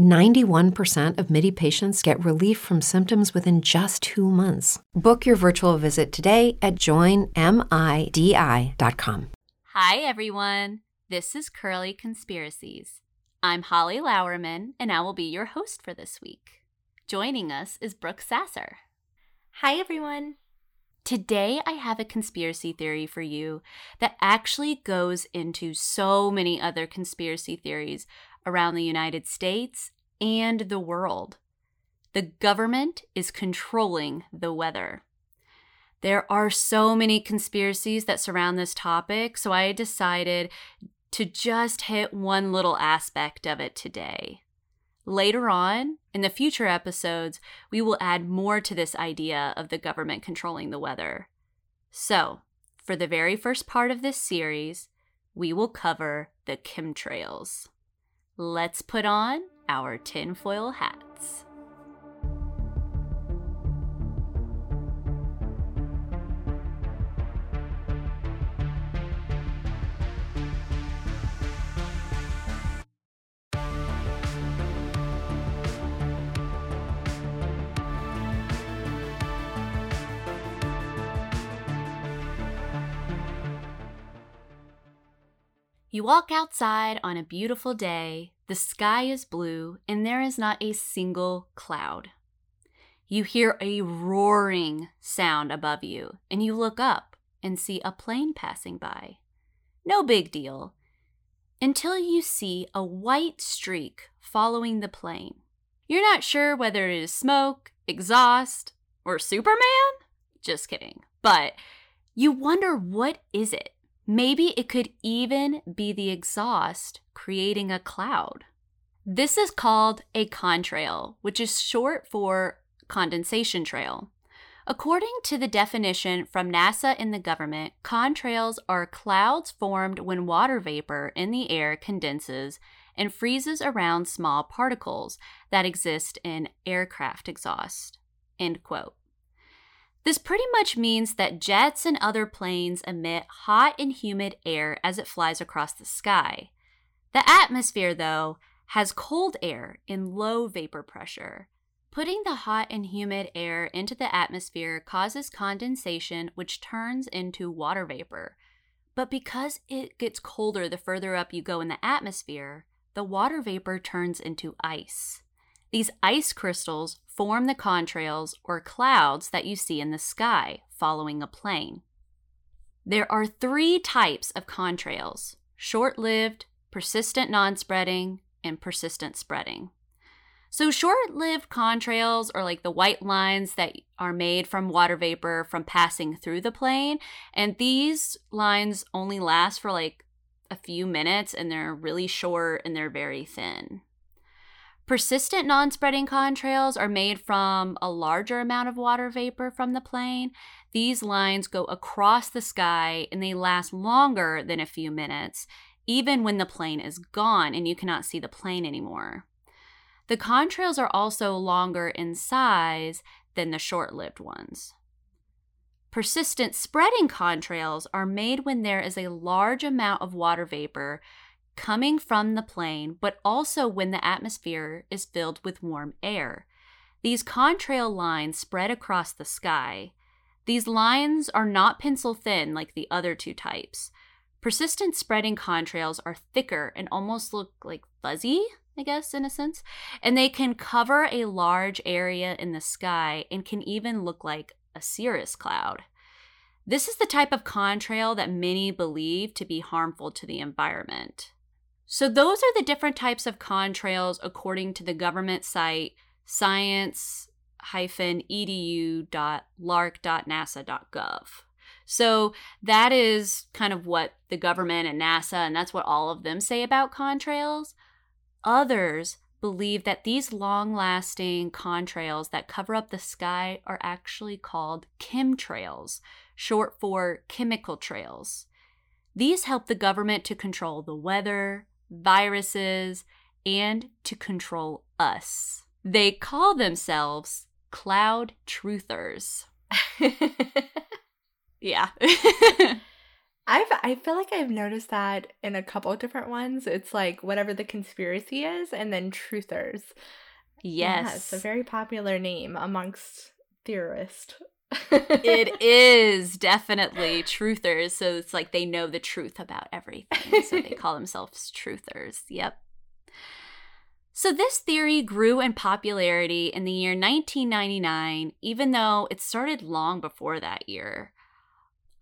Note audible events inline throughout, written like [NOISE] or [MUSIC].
91% of MIDI patients get relief from symptoms within just two months. Book your virtual visit today at joinmidi.com. Hi, everyone. This is Curly Conspiracies. I'm Holly Lauerman, and I will be your host for this week. Joining us is Brooke Sasser. Hi, everyone. Today, I have a conspiracy theory for you that actually goes into so many other conspiracy theories around the United States and the world. The government is controlling the weather. There are so many conspiracies that surround this topic, so I decided to just hit one little aspect of it today. Later on, in the future episodes, we will add more to this idea of the government controlling the weather. So, for the very first part of this series, we will cover the chemtrails. Let's put on our tinfoil hats. You walk outside on a beautiful day, the sky is blue, and there is not a single cloud. You hear a roaring sound above you, and you look up and see a plane passing by. No big deal, until you see a white streak following the plane. You're not sure whether it is smoke, exhaust, or Superman? Just kidding. But you wonder what is it? Maybe it could even be the exhaust creating a cloud. This is called a contrail, which is short for condensation trail. According to the definition from NASA and the government, contrails are clouds formed when water vapor in the air condenses and freezes around small particles that exist in aircraft exhaust. End quote. This pretty much means that jets and other planes emit hot and humid air as it flies across the sky. The atmosphere, though, has cold air in low vapor pressure. Putting the hot and humid air into the atmosphere causes condensation, which turns into water vapor. But because it gets colder the further up you go in the atmosphere, the water vapor turns into ice. These ice crystals form the contrails or clouds that you see in the sky following a plane. There are three types of contrails short lived, persistent non spreading, and persistent spreading. So, short lived contrails are like the white lines that are made from water vapor from passing through the plane. And these lines only last for like a few minutes and they're really short and they're very thin. Persistent non spreading contrails are made from a larger amount of water vapor from the plane. These lines go across the sky and they last longer than a few minutes, even when the plane is gone and you cannot see the plane anymore. The contrails are also longer in size than the short lived ones. Persistent spreading contrails are made when there is a large amount of water vapor coming from the plane, but also when the atmosphere is filled with warm air. These contrail lines spread across the sky. These lines are not pencil thin like the other two types. Persistent spreading contrails are thicker and almost look like fuzzy, I guess, in a sense, and they can cover a large area in the sky and can even look like a cirrus cloud. This is the type of contrail that many believe to be harmful to the environment. So, those are the different types of contrails according to the government site science edu.larc.nasa.gov. So, that is kind of what the government and NASA, and that's what all of them say about contrails. Others believe that these long lasting contrails that cover up the sky are actually called chemtrails, short for chemical trails. These help the government to control the weather, viruses, and to control us. They call themselves cloud truthers. [LAUGHS] yeah. [LAUGHS] I've I feel like I've noticed that in a couple different ones. It's like whatever the conspiracy is and then truthers. Yes. Yeah, a very popular name amongst theorists. It [LAUGHS] is definitely truthers. So it's like they know the truth about everything. So they call themselves truthers. Yep. So this theory grew in popularity in the year 1999, even though it started long before that year.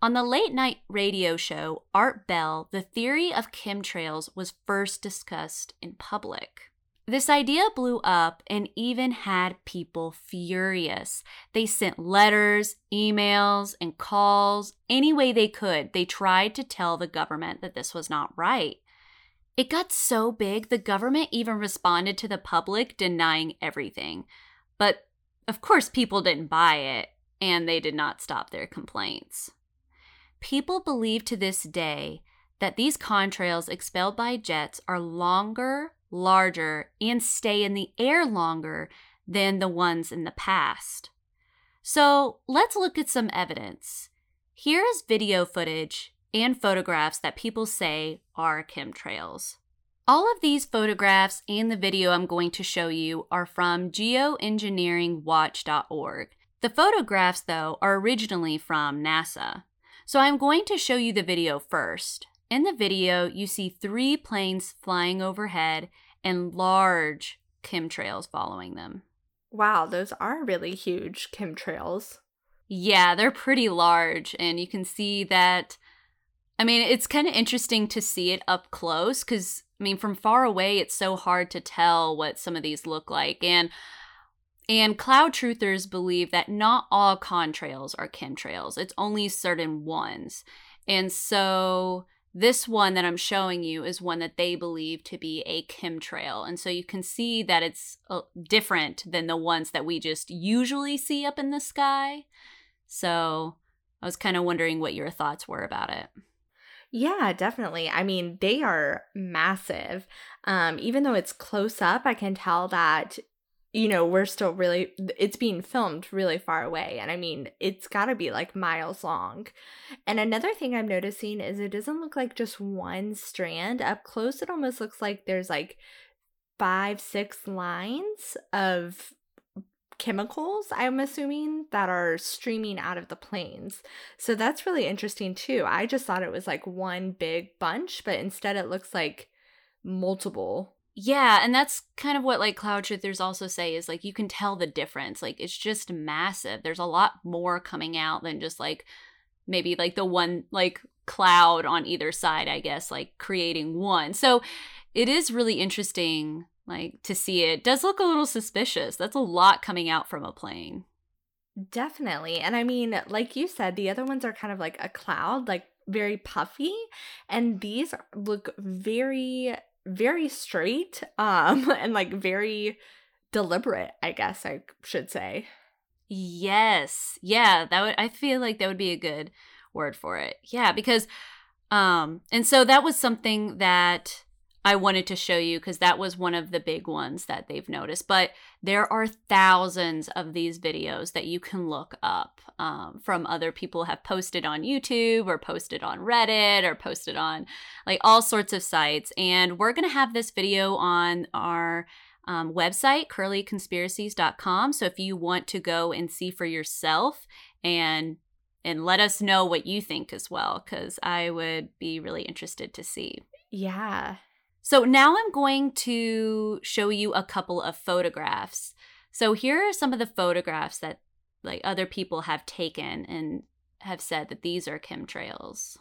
On the late night radio show Art Bell, the theory of chemtrails was first discussed in public. This idea blew up and even had people furious. They sent letters, emails, and calls any way they could. They tried to tell the government that this was not right. It got so big, the government even responded to the public denying everything. But of course, people didn't buy it, and they did not stop their complaints. People believe to this day that these contrails expelled by jets are longer, larger, and stay in the air longer than the ones in the past. So let's look at some evidence. Here is video footage and photographs that people say are chemtrails. All of these photographs and the video I'm going to show you are from geoengineeringwatch.org. The photographs, though, are originally from NASA. So I'm going to show you the video first. In the video, you see three planes flying overhead and large chemtrails following them. Wow, those are really huge chemtrails. Yeah, they're pretty large, and you can see that. I mean, it's kind of interesting to see it up close because, I mean, from far away, it's so hard to tell what some of these look like. And and cloud truthers believe that not all contrails are chemtrails, it's only certain ones. And so this one that I'm showing you is one that they believe to be a chemtrail. And so you can see that it's uh, different than the ones that we just usually see up in the sky. So I was kind of wondering what your thoughts were about it. Yeah, definitely. I mean, they are massive. Um, even though it's close up, I can tell that you know, we're still really, it's being filmed really far away. And I mean, it's got to be like miles long. And another thing I'm noticing is it doesn't look like just one strand. Up close, it almost looks like there's like five, six lines of chemicals, I'm assuming, that are streaming out of the planes. So that's really interesting too. I just thought it was like one big bunch, but instead it looks like multiple yeah, and that's kind of what like cloud truthers also say is like you can tell the difference. Like it's just massive. There's a lot more coming out than just like maybe like the one like cloud on either side, I guess, like creating one. So it is really interesting like to see it. it does look a little suspicious. That's a lot coming out from a plane. Definitely. And I mean, like you said, the other ones are kind of like a cloud, like very puffy, and these look very very straight um [LAUGHS] and like very deliberate, I guess I should say. Yes. Yeah, that would I feel like that would be a good word for it. Yeah, because um and so that was something that I wanted to show you because that was one of the big ones that they've noticed. But there are thousands of these videos that you can look up um, from other people have posted on YouTube or posted on Reddit or posted on like all sorts of sites. And we're going to have this video on our um, website, curlyconspiracies.com. So if you want to go and see for yourself and and let us know what you think as well, because I would be really interested to see. Yeah. So now I'm going to show you a couple of photographs. So here are some of the photographs that like other people have taken and have said that these are chemtrails.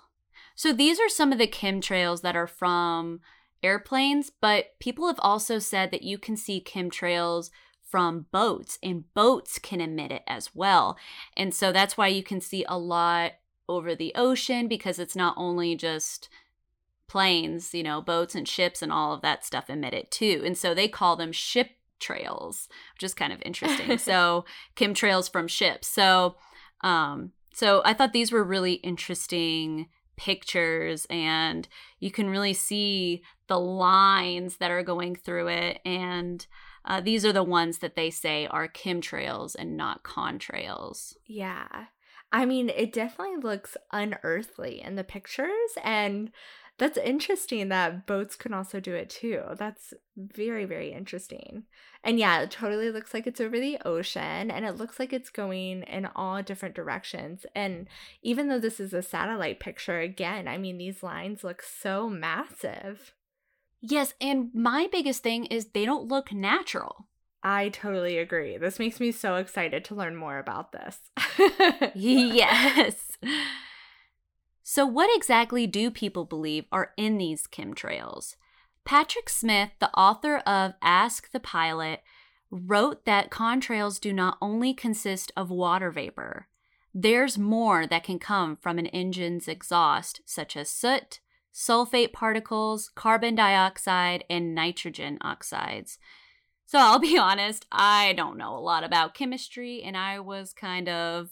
So these are some of the chemtrails that are from airplanes, but people have also said that you can see chemtrails from boats and boats can emit it as well. And so that's why you can see a lot over the ocean because it's not only just planes, you know, boats and ships and all of that stuff emit it too. And so they call them ship trails, which is kind of interesting. [LAUGHS] so chemtrails from ships. So um so I thought these were really interesting pictures and you can really see the lines that are going through it and uh, these are the ones that they say are chemtrails and not contrails. Yeah. I mean, it definitely looks unearthly in the pictures. And that's interesting that boats can also do it too. That's very, very interesting. And yeah, it totally looks like it's over the ocean and it looks like it's going in all different directions. And even though this is a satellite picture, again, I mean, these lines look so massive. Yes, and my biggest thing is they don't look natural. I totally agree. This makes me so excited to learn more about this. [LAUGHS] yes. So, what exactly do people believe are in these chemtrails? Patrick Smith, the author of Ask the Pilot, wrote that contrails do not only consist of water vapor, there's more that can come from an engine's exhaust, such as soot, sulfate particles, carbon dioxide, and nitrogen oxides. So I'll be [LAUGHS] honest, I don't know a lot about chemistry, and I was kind of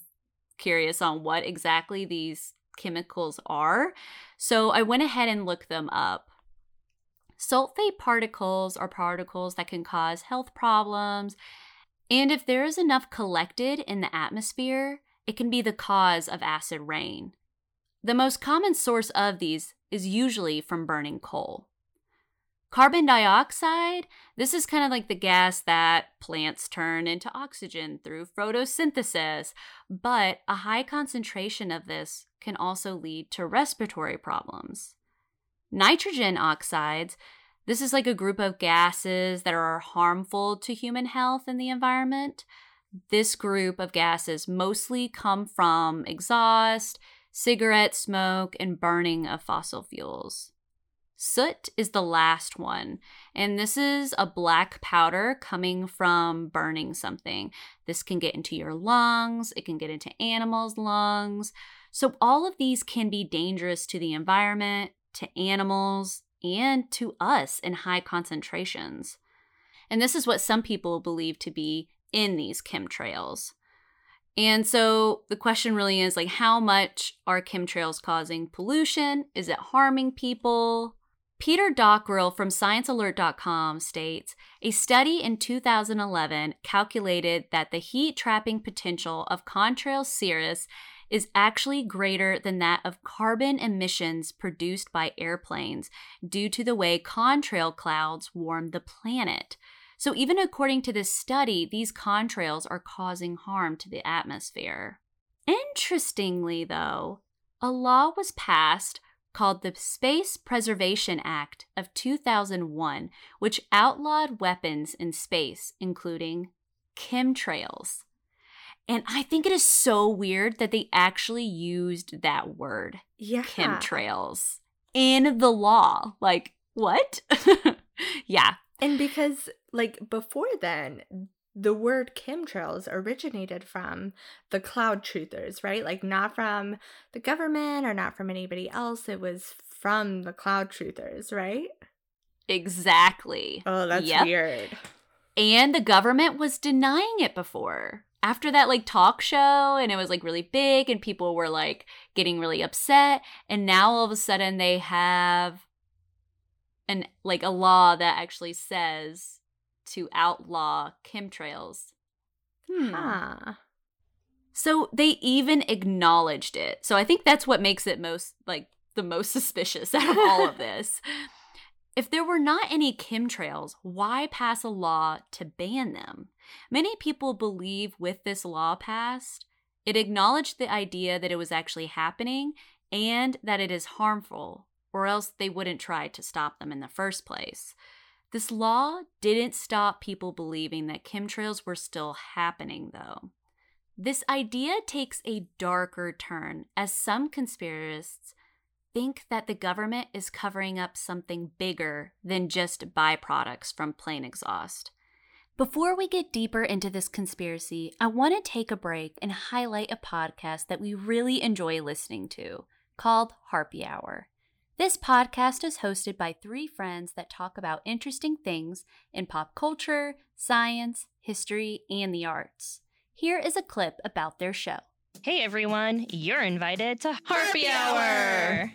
curious on what exactly these chemicals are. So I went ahead and looked them up. Sulfate particles are particles that can cause health problems, and if there is enough collected in the atmosphere, it can be the cause of acid rain. The most common source of these is usually from burning coal. Carbon dioxide, this is kind of like the gas that plants turn into oxygen through photosynthesis, but a high concentration of this can also lead to respiratory problems. Nitrogen oxides, this is like a group of gases that are harmful to human health and the environment. This group of gases mostly come from exhaust, cigarette smoke, and burning of fossil fuels. Soot is the last one, and this is a black powder coming from burning something. This can get into your lungs, it can get into animals' lungs. So, all of these can be dangerous to the environment, to animals, and to us in high concentrations. And this is what some people believe to be in these chemtrails. And so the question really is like, how much are chemtrails causing pollution? Is it harming people? Peter Dockrill from ScienceAlert.com states a study in 2011 calculated that the heat trapping potential of contrail cirrus is actually greater than that of carbon emissions produced by airplanes due to the way contrail clouds warm the planet. So, even according to this study, these contrails are causing harm to the atmosphere. Interestingly, though, a law was passed called the Space Preservation Act of 2001, which outlawed weapons in space, including chemtrails. And I think it is so weird that they actually used that word, yeah. chemtrails, in the law. Like, what? [LAUGHS] yeah. And because like before then, the word chemtrails originated from the cloud truthers, right? Like not from the government or not from anybody else. It was from the cloud truthers, right? Exactly. Oh, that's yep. weird. And the government was denying it before. After that like talk show and it was like really big and people were like getting really upset and now all of a sudden they have an like a law that actually says to outlaw chemtrails. Hmm. Huh. So they even acknowledged it. So I think that's what makes it most like the most [LAUGHS] suspicious out of all of [LAUGHS] this. If there were not any chemtrails, why pass a law to ban them? Many people believe with this law passed, it acknowledged the idea that it was actually happening and that it is harmful, or else they wouldn't try to stop them in the first place. This law didn't stop people believing that chemtrails were still happening, though. This idea takes a darker turn as some conspiracists think that the government is covering up something bigger than just byproducts from plane exhaust. Before we get deeper into this conspiracy, I want to take a break and highlight a podcast that we really enjoy listening to called Harpy Hour. This podcast is hosted by three friends that talk about interesting things in pop culture, science, history, and the arts. Here is a clip about their show. Hey everyone, you're invited to Harpy, Harpy Hour. Hour.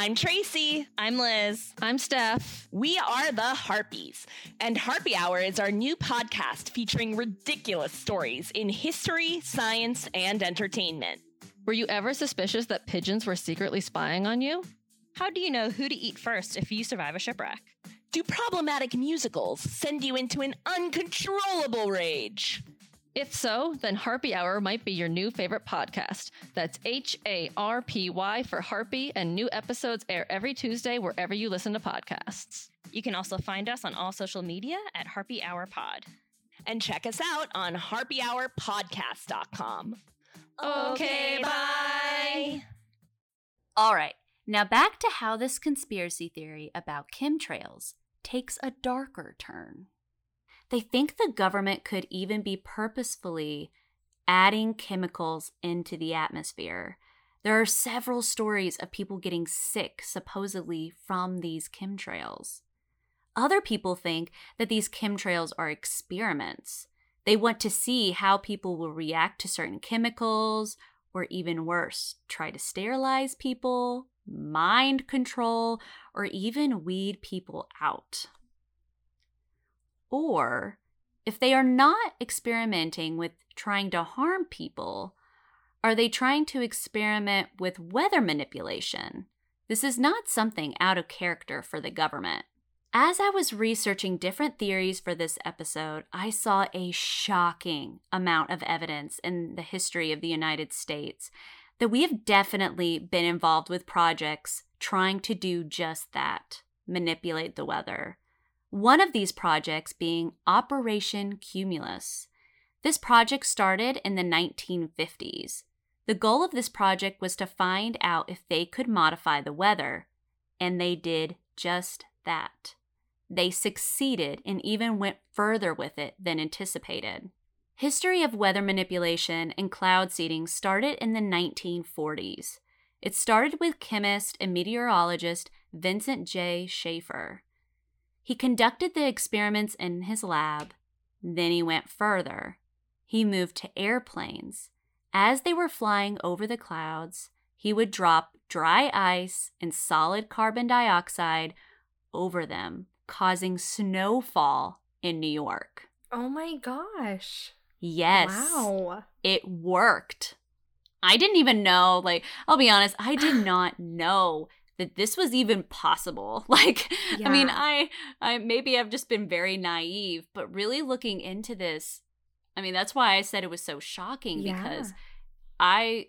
I'm Tracy. I'm Liz. I'm Steph. We are the Harpies, and Harpy Hour is our new podcast featuring ridiculous stories in history, science, and entertainment. Were you ever suspicious that pigeons were secretly spying on you? How do you know who to eat first if you survive a shipwreck? Do problematic musicals send you into an uncontrollable rage? If so, then Harpy Hour might be your new favorite podcast. That's H A R P Y for Harpy, and new episodes air every Tuesday wherever you listen to podcasts. You can also find us on all social media at Harpy Hour Pod. And check us out on harpyhourpodcast.com. Okay, bye. All right, now back to how this conspiracy theory about chemtrails takes a darker turn. They think the government could even be purposefully adding chemicals into the atmosphere. There are several stories of people getting sick, supposedly from these chemtrails. Other people think that these chemtrails are experiments. They want to see how people will react to certain chemicals, or even worse, try to sterilize people, mind control, or even weed people out. Or if they are not experimenting with trying to harm people, are they trying to experiment with weather manipulation? This is not something out of character for the government. As I was researching different theories for this episode, I saw a shocking amount of evidence in the history of the United States that we have definitely been involved with projects trying to do just that manipulate the weather. One of these projects being Operation Cumulus. This project started in the 1950s. The goal of this project was to find out if they could modify the weather, and they did just that. They succeeded and even went further with it than anticipated. History of weather manipulation and cloud seeding started in the 1940s. It started with chemist and meteorologist Vincent J. Schaefer. He conducted the experiments in his lab, then he went further. He moved to airplanes. As they were flying over the clouds, he would drop dry ice and solid carbon dioxide over them, causing snowfall in New York. Oh my gosh. Yes. Wow. It worked. I didn't even know, like, I'll be honest, I did not know that this was even possible. [LAUGHS] Like, I mean, I I maybe I've just been very naive, but really looking into this, I mean, that's why I said it was so shocking because I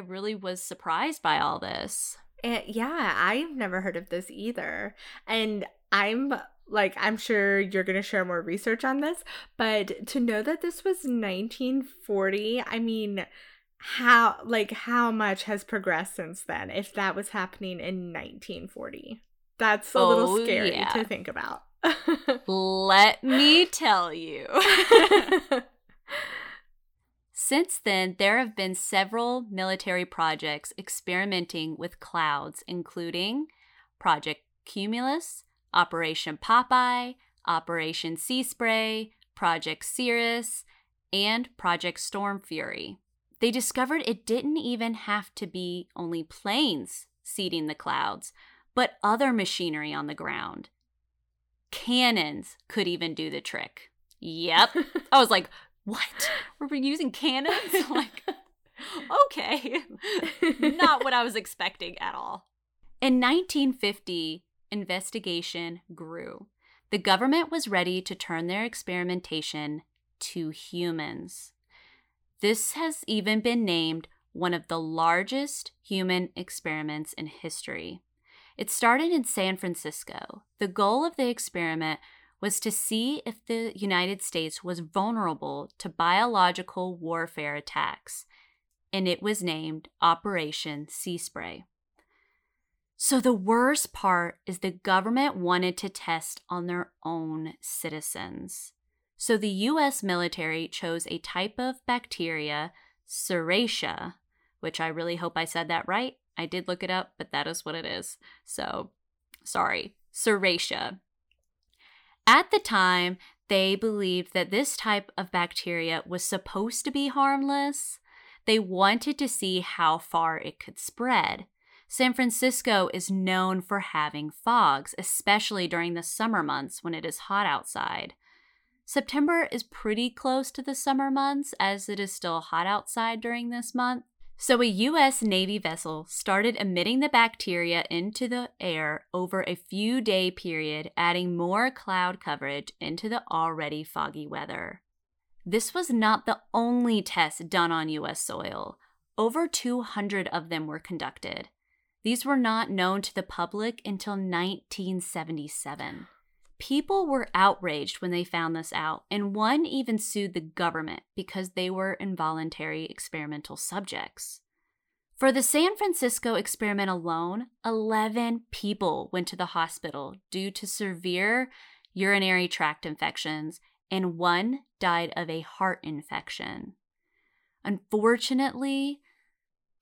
I really was surprised by all this. And yeah, I've never heard of this either. And I'm like, I'm sure you're going to share more research on this, but to know that this was 1940, I mean, how, like, how much has progressed since then if that was happening in 1940? That's a Oh, little scary yeah. to think about. [LAUGHS] Let me tell you. [LAUGHS] [LAUGHS] Since then, there have been several military projects experimenting with clouds, including Project Cumulus, Operation Popeye, Operation Sea Spray, Project Cirrus, and Project Storm Fury. They discovered it didn't even have to be only planes seeding the clouds, but other machinery on the ground. Cannons could even do the trick. Yep. [LAUGHS] I was like, what? [LAUGHS] Were we using cannons? [LAUGHS] like, okay. Not what I was expecting at all. In 1950, investigation grew. The government was ready to turn their experimentation to humans. This has even been named one of the largest human experiments in history. It started in San Francisco. The goal of the experiment was to see if the United States was vulnerable to biological warfare attacks. and it was named Operation Sea Spray. So, the worst part is the government wanted to test on their own citizens. So, the US military chose a type of bacteria, Serratia, which I really hope I said that right. I did look it up, but that is what it is. So, sorry, Serratia. At the time, they believed that this type of bacteria was supposed to be harmless. They wanted to see how far it could spread. San Francisco is known for having fogs, especially during the summer months when it is hot outside. September is pretty close to the summer months as it is still hot outside during this month. So, a U.S. Navy vessel started emitting the bacteria into the air over a few day period, adding more cloud coverage into the already foggy weather. This was not the only test done on U.S. soil. Over 200 of them were conducted. These were not known to the public until 1977. People were outraged when they found this out, and one even sued the government because they were involuntary experimental subjects. For the San Francisco experiment alone, 11 people went to the hospital due to severe urinary tract infections, and one died of a heart infection. Unfortunately,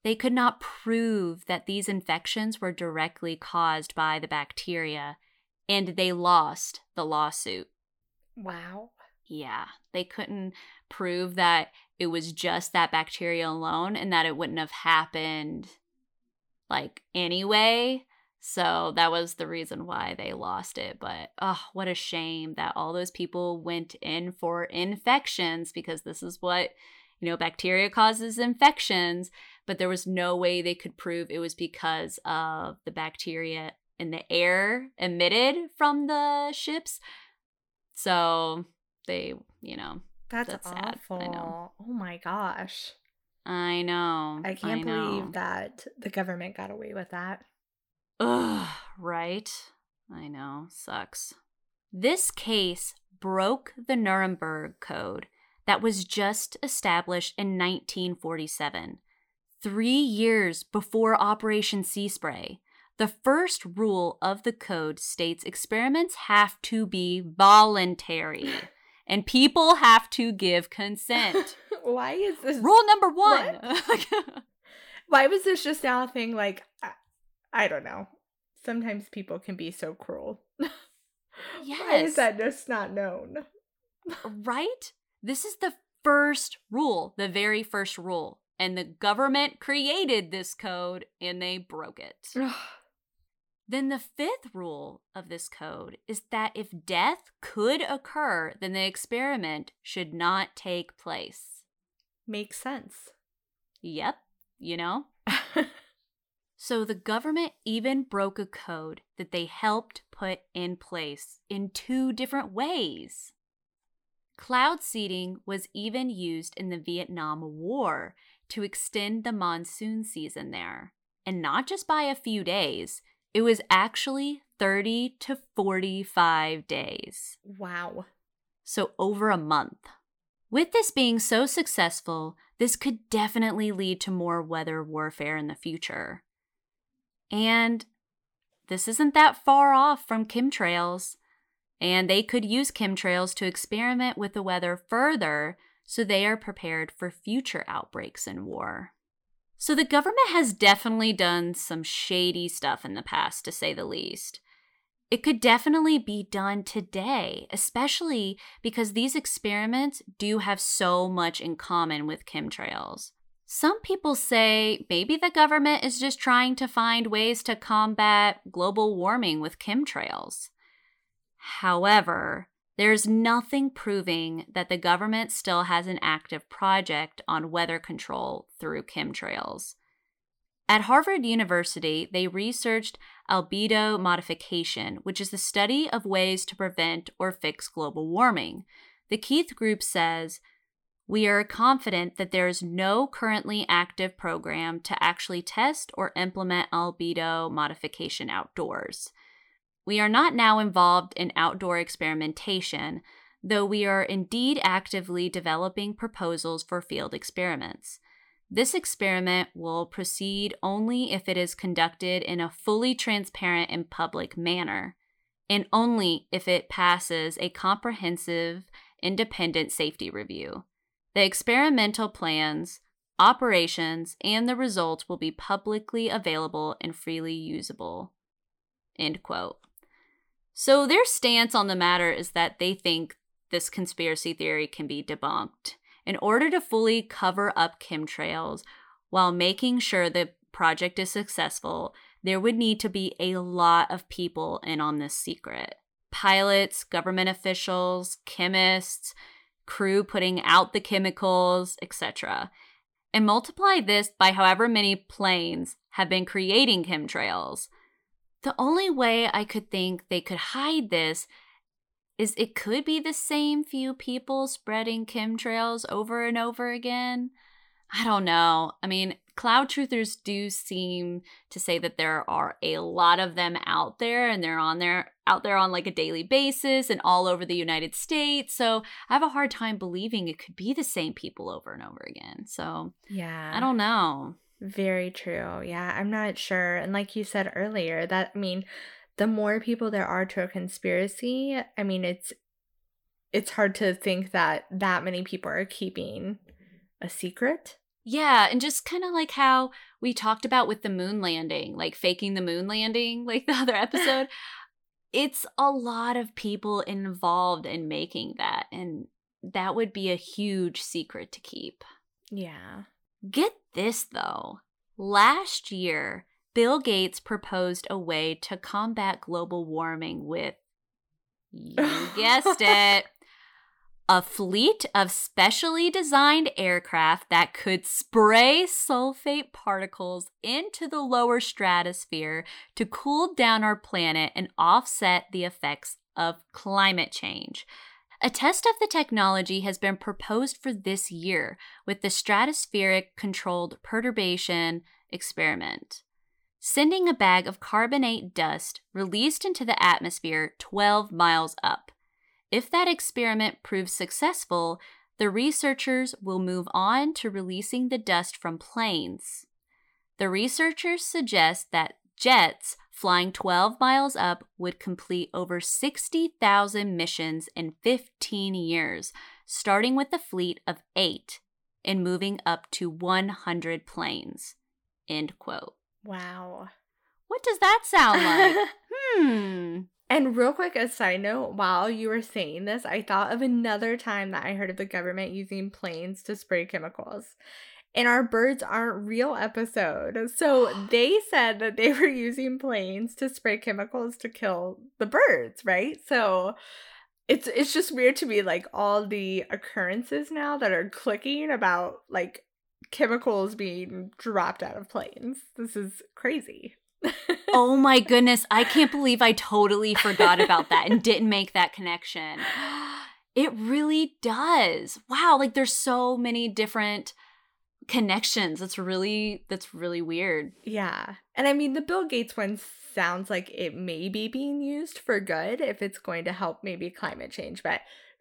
they could not prove that these infections were directly caused by the bacteria and they lost the lawsuit. Wow. Yeah, they couldn't prove that it was just that bacteria alone and that it wouldn't have happened like anyway. So that was the reason why they lost it. But oh, what a shame that all those people went in for infections because this is what, you know, bacteria causes infections. But there was no way they could prove it was because of the bacteria in the air emitted from the ships. So they, you know, that's, That's awful. sad. I know. Oh my gosh. I know. I can't know. believe that the government got away with that. Ugh, right? I know. Sucks. This case broke the Nuremberg Code that was just established in 1947, three years before Operation Sea Spray. The first rule of the code states experiments have to be voluntary and people have to give consent. [LAUGHS] Why is this Rule number one. [LAUGHS] Why was this just now a thing like I, I don't know. Sometimes people can be so cruel. [LAUGHS] Why is that just not known? right? This is the first rule, the very first rule. And the government created this code and they broke it. Then the fifth rule of this code is that if death could occur, then the experiment should not take place. Makes sense. Yep, you know? [LAUGHS] So the government even broke a code that they helped put in place in two different ways. Cloud seeding was even used in the Vietnam War to extend the monsoon season there. And not just by a few days, it was actually 30 to 45 days. Wow. So over a month. With this being so successful, this could definitely lead to more weather warfare in the future. And this isn't that far off from chemtrails. And they could use chemtrails to experiment with the weather further so they are prepared for future outbreaks in war. So the government has definitely done some shady stuff in the past, to say the least. It could definitely be done today, especially because these experiments do have so much in common with chemtrails. Some people say maybe the government is just trying to find ways to combat global warming with chemtrails. However, there's nothing proving that the government still has an active project on weather control through chemtrails. At Harvard University, they researched albedo modification, which is the study of ways to prevent or fix global warming. The Keith Group says, We are confident that there is no currently active program to actually test or implement albedo modification outdoors. We are not now involved in outdoor experimentation, though we are indeed actively developing proposals for field experiments. This experiment will proceed only if it is conducted in a fully transparent and public manner, and only if it passes a comprehensive independent safety review. The experimental plans, operations, and the results will be publicly available and freely usable. End quote. So their stance on the matter is that they think this conspiracy theory can be debunked. In order to fully cover up chemtrails while making sure the project is successful, there would need to be a lot of people in on this secret pilots, government officials, chemists, crew putting out the chemicals, etc. And multiply this by however many planes have been creating chemtrails. The only way I could think they could hide this is it could be the same few people spreading chemtrails over and over again. I don't know. I mean, cloud truthers do seem to say that there are a lot of them out there and they're on there out there on like a daily basis and all over the United States. So I have a hard time believing it could be the same people over and over again. So Yeah. I don't know. Very true. Yeah, I'm not sure. And like you said earlier, that I mean, the more people there are to a conspiracy, I mean, it's it's hard to think that that many people are keeping a secret. Yeah, and just kind of like how we talked about with the moon landing, like faking the moon landing, [LAUGHS] like the other episode. [LAUGHS] it's a lot of people involved in making that, and that would be a huge secret to keep. Yeah. Get this though. Last year, Bill Gates proposed a way to combat global warming with, you guessed [LAUGHS] it, a fleet of specially designed aircraft that could spray sulfate particles into the lower stratosphere to cool down our planet and offset the effects of climate change. A test of the technology has been proposed for this year with the Stratospheric Controlled Perturbation Experiment, sending a bag of carbonate dust released into the atmosphere 12 miles up. If that experiment proves successful, the researchers will move on to releasing the dust from planes. The researchers suggest that jets flying 12 miles up would complete over 60,000 missions in 15 years, starting with a fleet of eight and moving up to 100 planes. End quote. Wow. What does that sound like? [LAUGHS] hmm. And real quick, a side note, while you were saying this, I thought of another time that I heard of the government using planes to spray chemicals. In our birds aren't real episode. So [GASPS] they said that they were using planes to spray chemicals to kill the birds, right? So it's it's just weird to me like all the occurrences now that are clicking about like chemicals being dropped out of planes. This is crazy. oh my [LAUGHS] goodness, I can't believe I totally forgot about that and didn't make that connection. [GASPS] It really does. Wow, like there's so many different connections. That's really that's really weird. Yeah. And I mean the Bill Gates one sounds like it may be being used for good if it's going to help maybe climate change, but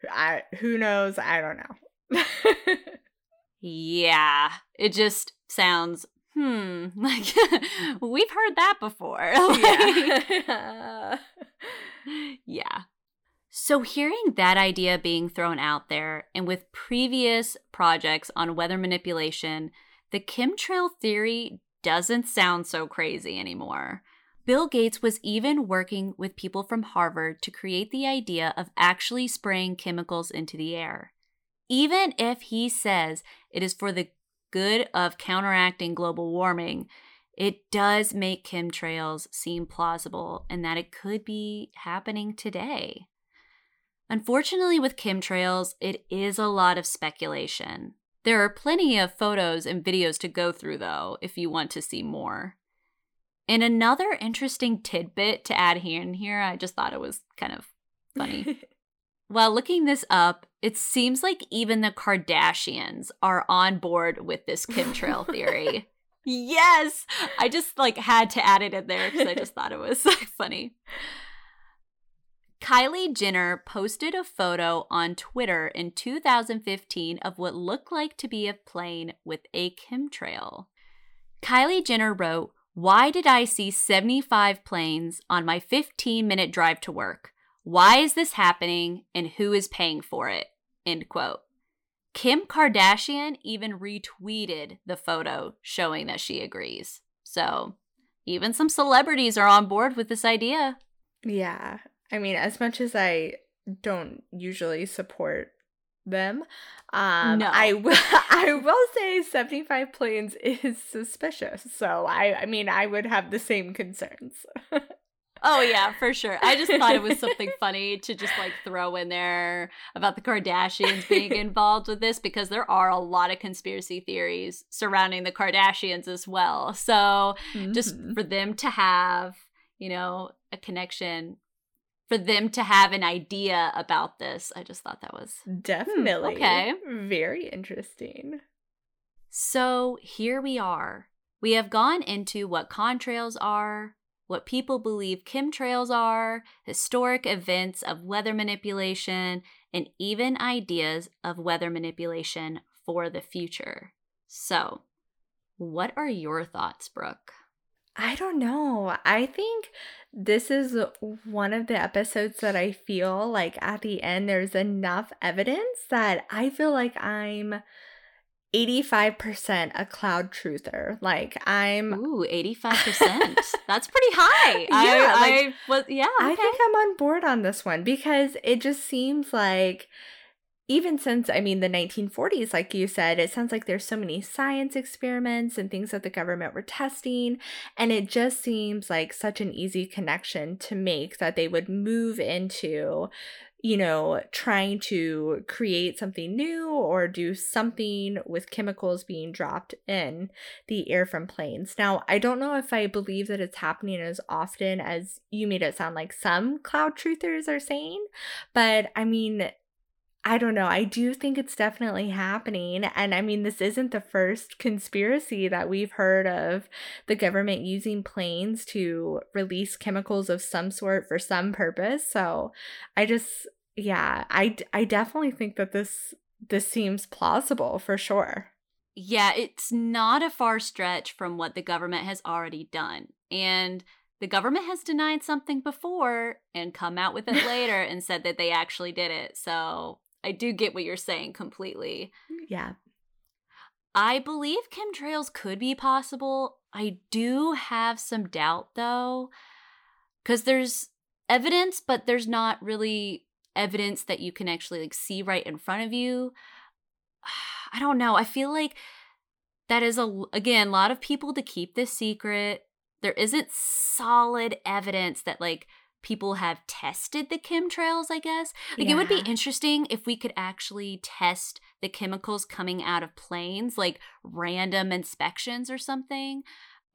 I who knows? I don't know. [LAUGHS] yeah. It just sounds hmm [LAUGHS] like we've heard that before. [LAUGHS] yeah. yeah. So, hearing that idea being thrown out there, and with previous projects on weather manipulation, the chemtrail theory doesn't sound so crazy anymore. Bill Gates was even working with people from Harvard to create the idea of actually spraying chemicals into the air. Even if he says it is for the good of counteracting global warming, it does make chemtrails seem plausible and that it could be happening today. Unfortunately, with chemtrails, it is a lot of speculation. There are plenty of photos and videos to go through, though, if you want to see more. And another interesting tidbit to add here and here, I just thought it was kind of funny. [LAUGHS] While looking this up, it seems like even the Kardashians are on board with this chemtrail theory. [LAUGHS] yes, I just like had to add it in there because I just thought it was [LAUGHS] funny. Kylie Jenner posted a photo on Twitter in 2015 of what looked like to be a plane with a chemtrail. Kylie Jenner wrote, Why did I see 75 planes on my 15 minute drive to work? Why is this happening and who is paying for it? End quote. Kim Kardashian even retweeted the photo showing that she agrees. So, even some celebrities are on board with this idea. Yeah. I mean, as much as I don't usually support them, um, No. I will. [LAUGHS] I will say seventy five planes is suspicious. So I, I mean, I would have the same concerns. Oh yeah, for sure. I just thought it was something [LAUGHS] funny to just like throw in there about the Kardashians being [LAUGHS] involved with this because there are a lot of conspiracy theories surrounding the Kardashians as well. So just Mhm. for them to have, you know, a connection, for them to have an idea about this, I just thought that was definitely okay. very interesting. So here we are. We have gone into what contrails are, what people believe chemtrails are, historic events of weather manipulation, and even ideas of weather manipulation for the future. So, what are your thoughts, Brooke? I don't know. I think this is one of the episodes that I feel like at the end there's enough evidence that I feel like I'm 85% a cloud truther. Like I'm Ooh, 85%. [LAUGHS] That's pretty high. Yeah, I, like, I was, yeah. I think I'm on board on this one because it just seems like even since I mean the 1940s like you said it sounds like there's so many science experiments and things that the government were testing and it just seems like such an easy connection to make that they would move into you know trying to create something new or do something with chemicals being dropped in the air from planes. Now, I don't know if I believe that it's happening as often as you made it sound like some cloud truthers are saying, but I mean, I don't know. I do think it's definitely happening. And I mean, this isn't the first conspiracy that we've heard of the government using planes to release chemicals of some sort for some purpose. So I just, yeah, I, I definitely think that this this seems plausible for sure. Yeah, it's not a far stretch from what the government has already done. And the government has denied something before and come out with it [LAUGHS] later and said that they actually did it. So I do get what you're saying completely. Yeah. I believe chemtrails could be possible. I do have some doubt though, because there's evidence, but there's not really evidence that you can actually like see right in front of you. [SIGHS] I don't know. I feel like that is a again a lot of people to keep this secret. There isn't solid evidence that like people have tested the chemtrails, I guess. Like it would be interesting if we could actually test the chemicals coming out of planes, like random inspections or something.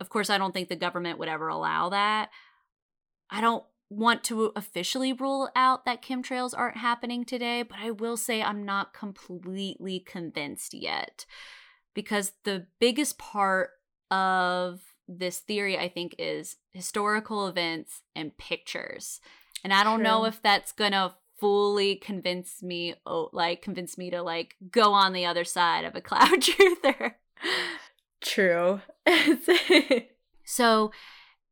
Of course, I don't think the government would ever allow that. I don't want to officially rule out that chemtrails aren't happening today, but I will say I'm not completely convinced yet. Because the biggest part of this theory, I think, is historical events and pictures. And I don't know if that's gonna fully convince me oh like convince me to like go on the other side of a [LAUGHS] cloud truther. True. [LAUGHS] So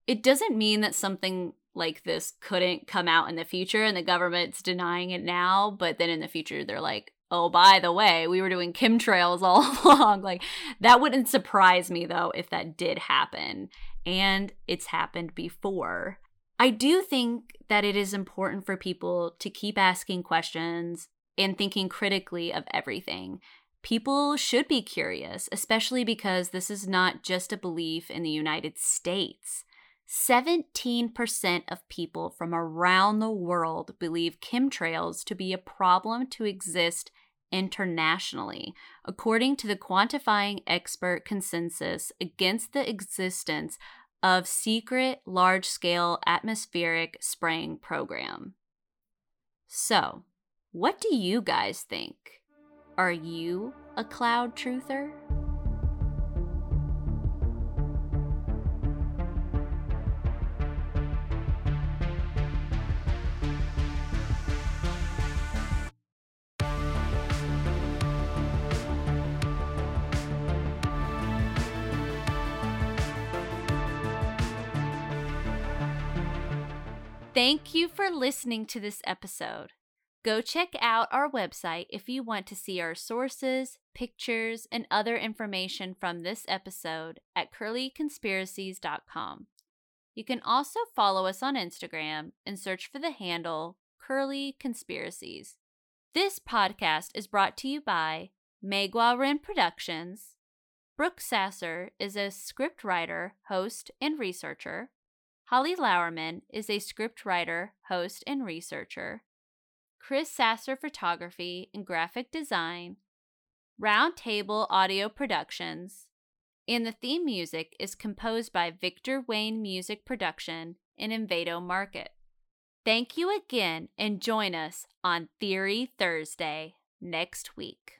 it doesn't mean that something like this couldn't come out in the future and the government's denying it now, but then in the future they're like, oh, by the way, we were doing chemtrails [LAUGHS] all along. Like that wouldn't surprise me though if that did happen. And it's happened before. I do think that it is important for people to keep asking questions and thinking critically of everything. People should be curious, especially because this is not just a belief in the United States. 17% of people from around the world believe chemtrails to be a problem to exist internationally, according to the quantifying expert consensus against the existence of secret large scale atmospheric spraying program. So, what do you guys think? Are you a cloud truther? Thank you for listening to this episode. Go check out our website if you want to see our sources, pictures, and other information from this episode at curlyconspiracies.com. You can also follow us on Instagram and search for the handle Curly Conspiracies. This podcast is brought to you by Megwa Ren Productions. Brooke Sasser is a script writer, host, and researcher. Holly Lauerman is a script writer, host, and researcher. Chris Sasser Photography and Graphic Design. Roundtable Audio Productions. And the theme music is composed by Victor Wayne Music Production in Envato Market. Thank you again and join us on Theory Thursday next week.